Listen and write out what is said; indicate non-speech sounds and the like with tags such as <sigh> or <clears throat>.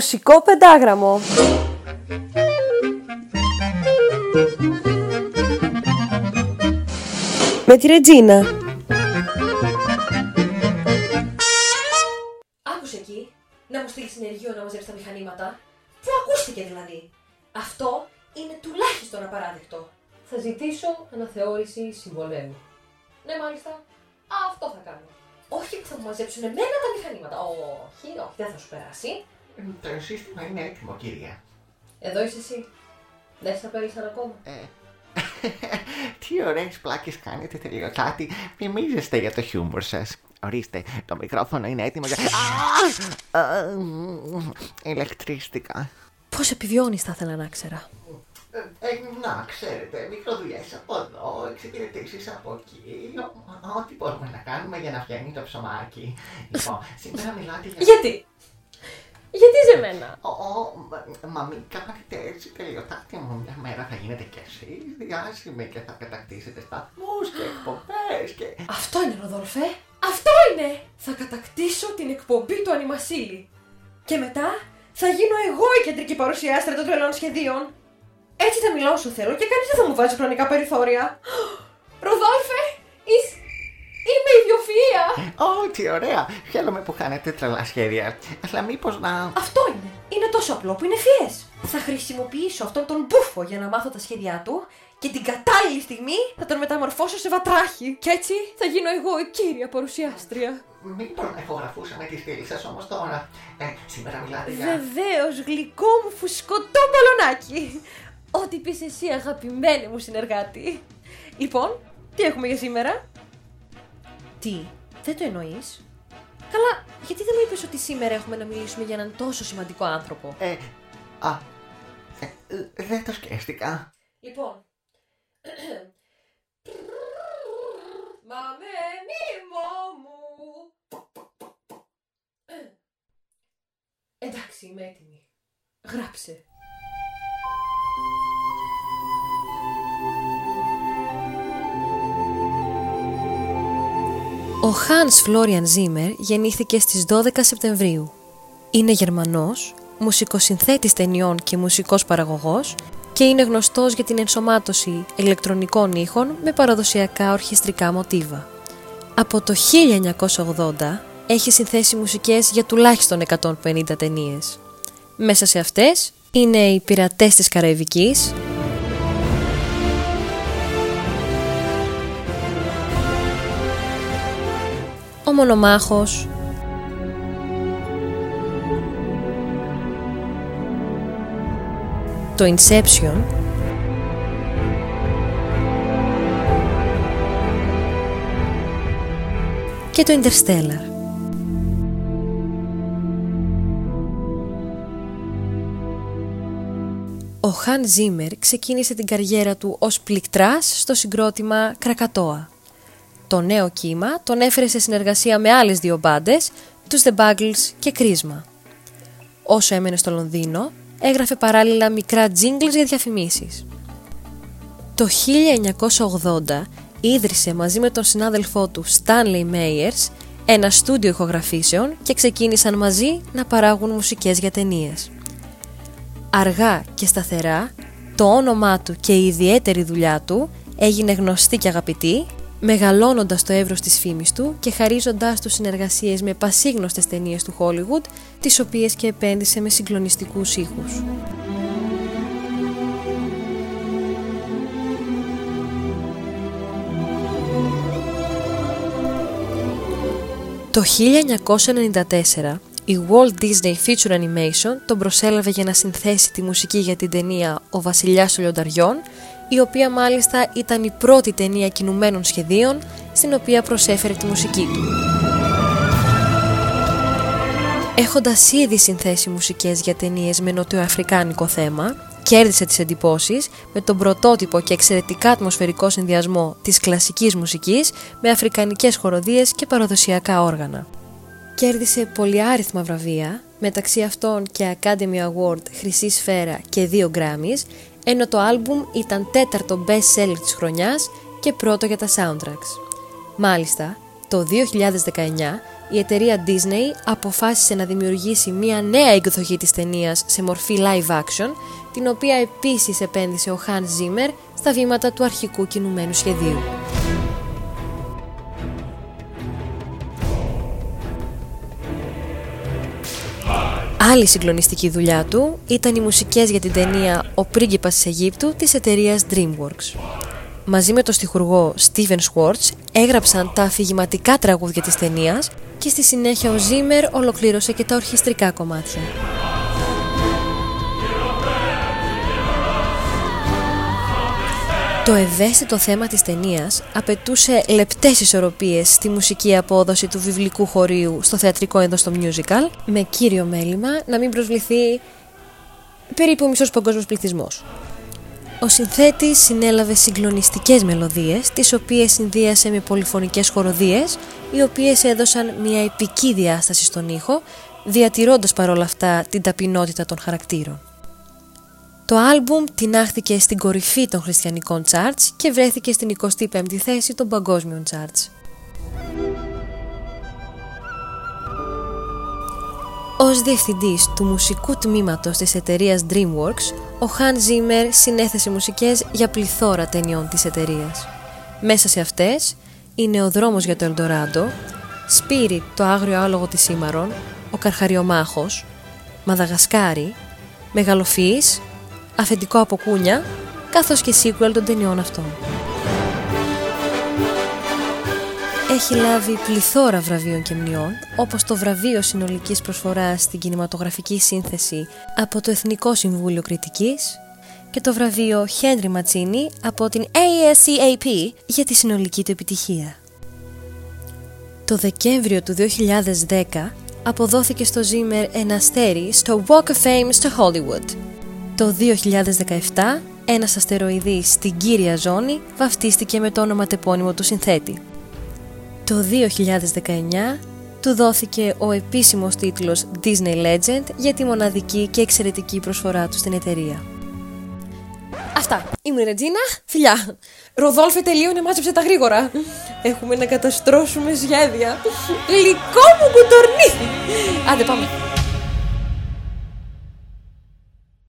Μουσικό πεντάγραμμο. Με τη Ρετζίνα. Άκουσε εκεί να μου στείλεις συνεργείο να μαζέψεις τα μηχανήματα. Πού ακούστηκε δηλαδή; Αυτό είναι τουλάχιστον απαράδεκτο. Θα ζητήσω αναθεώρηση συμβολέου. Ναι, μάλιστα. Αυτό θα κάνω. Όχι που θα μου μαζέψουν εμένα τα μηχανήματα. Όχι, όχι, δεν θα σου περάσει. Το σύστημα είναι έτοιμο, κυρία. Εδώ είσαι εσύ. Δεν σε απέλυσαν ακόμα. Ε, τι ωραίες πλάκες κάνετε τελειωτάτη. Μιμίζεστε για το χιούμορ σας. Ορίστε, το μικρόφωνο είναι έτοιμο για... Α! Α, μ, Ηλεκτρίστηκα. Πώς επιβιώνεις θα ήθελα να ξέρα. Ε, ε, να, ξέρετε, μικροδουλειές από εδώ, εξυπηρετήσεις από εκεί. Ό- Ό,τι μπορούμε να κάνουμε για να φτιάχνει το ψωμάκι. Λοιπόν, σήμερα μιλάτε για... Γιατί? Γιατί σε μένα; Ω, ω, μα- μα μην κάνετε έτσι τελειωτάτη μου. Μια μέρα θα γίνετε κι εσείς διάσημοι και θα κατακτήσετε σταθμούς και εκπομπές και... Αυτό είναι, Ροδόλφε. Αυτό είναι. Θα κατακτήσω την εκπομπή του Ανιμασίλη. Και μετά θα γίνω εγώ η κεντρική παρουσιάστρια των τρελών σχεδίων. Έτσι θα μιλάω όσο θέλω και κανείς δεν θα μου βάζει χρονικά περιθώρια. <gasps> Ροδόλφε, είσαι... Είμαι ιδιοφυΐα. Ω, τι ωραία! Χαίρομαι που κάνετε τρελά σχέδια. Αλλά μήπως να... Αυτό είναι. Είναι τόσο απλό που είναι φιές. Θα χρησιμοποιήσω αυτόν τον μπούφο για να μάθω τα σχέδιά του και την κατάλληλη στιγμή θα τον μεταμορφώσω σε βατράχη. Και έτσι θα γίνω εγώ η κύρια παρουσιάστρια. Μήπως να ηχογραφούσαμε τη στήλη σας όμως τώρα. Ε, σήμερα μιλάτε για... Βεβαίως, γλυκό μου φουσκωτό μπαλονάκι. Ό,τι πεις εσύ, αγαπημένη μου συνεργάτη. Λοιπόν, τι έχουμε για σήμερα; Τι, δεν το εννοείς; Καλά, γιατί δεν μου είπες ότι σήμερα έχουμε να μιλήσουμε για έναν τόσο σημαντικό άνθρωπο; Ε, α, ε, ε, δεν το σκέφτηκα. Λοιπόν. <clears throat> Μα με μήμο μου. <clears throat> Εντάξει, είμαι έτοιμη. Γράψε. Ο Hans Florian Zimmer γεννήθηκε στις 12 Σεπτεμβρίου. Είναι Γερμανός, μουσικοσυνθέτης ταινιών και μουσικός παραγωγός και είναι γνωστός για την ενσωμάτωση ηλεκτρονικών ήχων με παραδοσιακά ορχιστρικά μοτίβα. Από το 1980 έχει συνθέσει μουσικές για τουλάχιστον 150 ταινίες. Μέσα σε αυτές είναι οι πειρατές της Καραϊβικής, ο Μονομάχος, το Inception, και το Interstellar. Ο Χαν Ζίμερ ξεκίνησε την καριέρα του ως πληκτράς στο συγκρότημα Κρακατόα. Το νέο κύμα τον έφερε σε συνεργασία με άλλες δύο μπάντες, τους The Buggles και Κρίσμα. Όσο έμενε στο Λονδίνο, έγραφε παράλληλα μικρά jingles για διαφημίσεις. Το 1980 ίδρυσε μαζί με τον συνάδελφό του Stanley Mayers ένα στούντιο ηχογραφήσεων και ξεκίνησαν μαζί να παράγουν μουσικές για ταινίες. Αργά και σταθερά, το όνομά του και η ιδιαίτερη δουλειά του έγινε γνωστή και αγαπητή, μεγαλώνοντας το εύρος της φήμης του και χαρίζοντάς του συνεργασίες με πασίγνωστες ταινίες του Hollywood, τις οποίες και επένδυσε με συγκλονιστικούς ήχους. Το 1994 η Walt Disney Feature Animation τον προσέλαβε για να συνθέσει τη μουσική για την ταινία «Ο βασιλιάς των λιονταριών», η οποία μάλιστα ήταν η πρώτη ταινία κινουμένων σχεδίων στην οποία προσέφερε τη μουσική του. Έχοντας ήδη συνθέσει μουσικές για ταινίες με νοτιοαφρικάνικο θέμα, κέρδισε τις εντυπώσεις με τον πρωτότυπο και εξαιρετικά ατμοσφαιρικό συνδυασμό της κλασικής μουσικής με αφρικανικές χοροδίες και παραδοσιακά όργανα. Κέρδισε πολυάριθμα βραβεία, μεταξύ αυτών και Academy Award Χρυσή Σφαίρα και δύο Grammys, ενώ το άλμπουμ ήταν τέταρτο best seller της χρονιάς και πρώτο για τα soundtracks. Μάλιστα, το 2019 η εταιρεία Disney αποφάσισε να δημιουργήσει μια νέα εκδοχή της ταινίας σε μορφή live action, την οποία επίσης επένδυσε ο Hans Zimmer στα βήματα του αρχικού κινουμένου σχεδίου. Άλλη συγκλονιστική δουλειά του ήταν οι μουσικές για την ταινία «Ο πρίγκιπας της Αιγύπτου» της εταιρείας DreamWorks. Μαζί με τον στιχουργό Steven Schwartz έγραψαν τα αφηγηματικά τραγούδια της ταινίας και στη συνέχεια ο Zimmer ολοκλήρωσε και τα ορχιστρικά κομμάτια. Το ευαίσθητο θέμα της ταινίας απαιτούσε λεπτές ισορροπίες στη μουσική απόδοση του βιβλικού χωρίου στο θεατρικό εδώ στο musical, με κύριο μέλημα να μην προσβληθεί περίπου ο μισός παγκόσμιος πληθυσμός. Ο συνθέτης συνέλαβε συγκλονιστικές μελωδίες, τις οποίες συνδύασε με πολυφωνικές χοροδίες, οι οποίες έδωσαν μια επική διάσταση στον ήχο, διατηρώντας παρόλα αυτά την ταπεινότητα των χαρακτήρων. Το άλμπουμ τεινάχθηκε στην κορυφή των χριστιανικών charts και βρέθηκε στην 25η θέση των παγκόσμιων charts. Ως διευθυντής του μουσικού τμήματος της εταιρείας DreamWorks, ο Hans Zimmer συνέθεσε μουσικές για πληθώρα ταινιών της εταιρείας. Μέσα σε αυτές είναι «Ο δρόμος για το Ελντοράντο», «Spirit, το άγριο άλογο της Σήμαρον», «Ο Καρχαριομάχος», «Μαδαγασκάρι», «Μεγαλοφυής», αφεντικό από κούνια, καθώς και sequel των ταινιών αυτών. Έχει λάβει πληθώρα βραβείων και μνιών, όπως το βραβείο συνολικής προσφοράς στην κινηματογραφική σύνθεση από το Εθνικό Συμβούλιο Κριτικής και το βραβείο Henry Ματσίνη από την ASCAP για τη συνολική του επιτυχία. Το Δεκέμβριο του 2010 αποδόθηκε στο Zimmer ένα αστέρι στο Walk of Fame στο Hollywood. Το 2017 ένας αστεροειδής στην κύρια ζώνη βαφτίστηκε με το όνομα τεπώνυμο του συνθέτη. Το 2019 του δόθηκε ο επίσημος τίτλος Disney Legend για τη μοναδική και εξαιρετική προσφορά του στην εταιρεία. Αυτά. Είμαι η Ρετζίνα. Φιλιά. Ροδόλφε τελείωνε, μάζεψε τα γρήγορα. Έχουμε να καταστρώσουμε σχέδια. Λυκό μου κουτορνί. Άντε πάμε.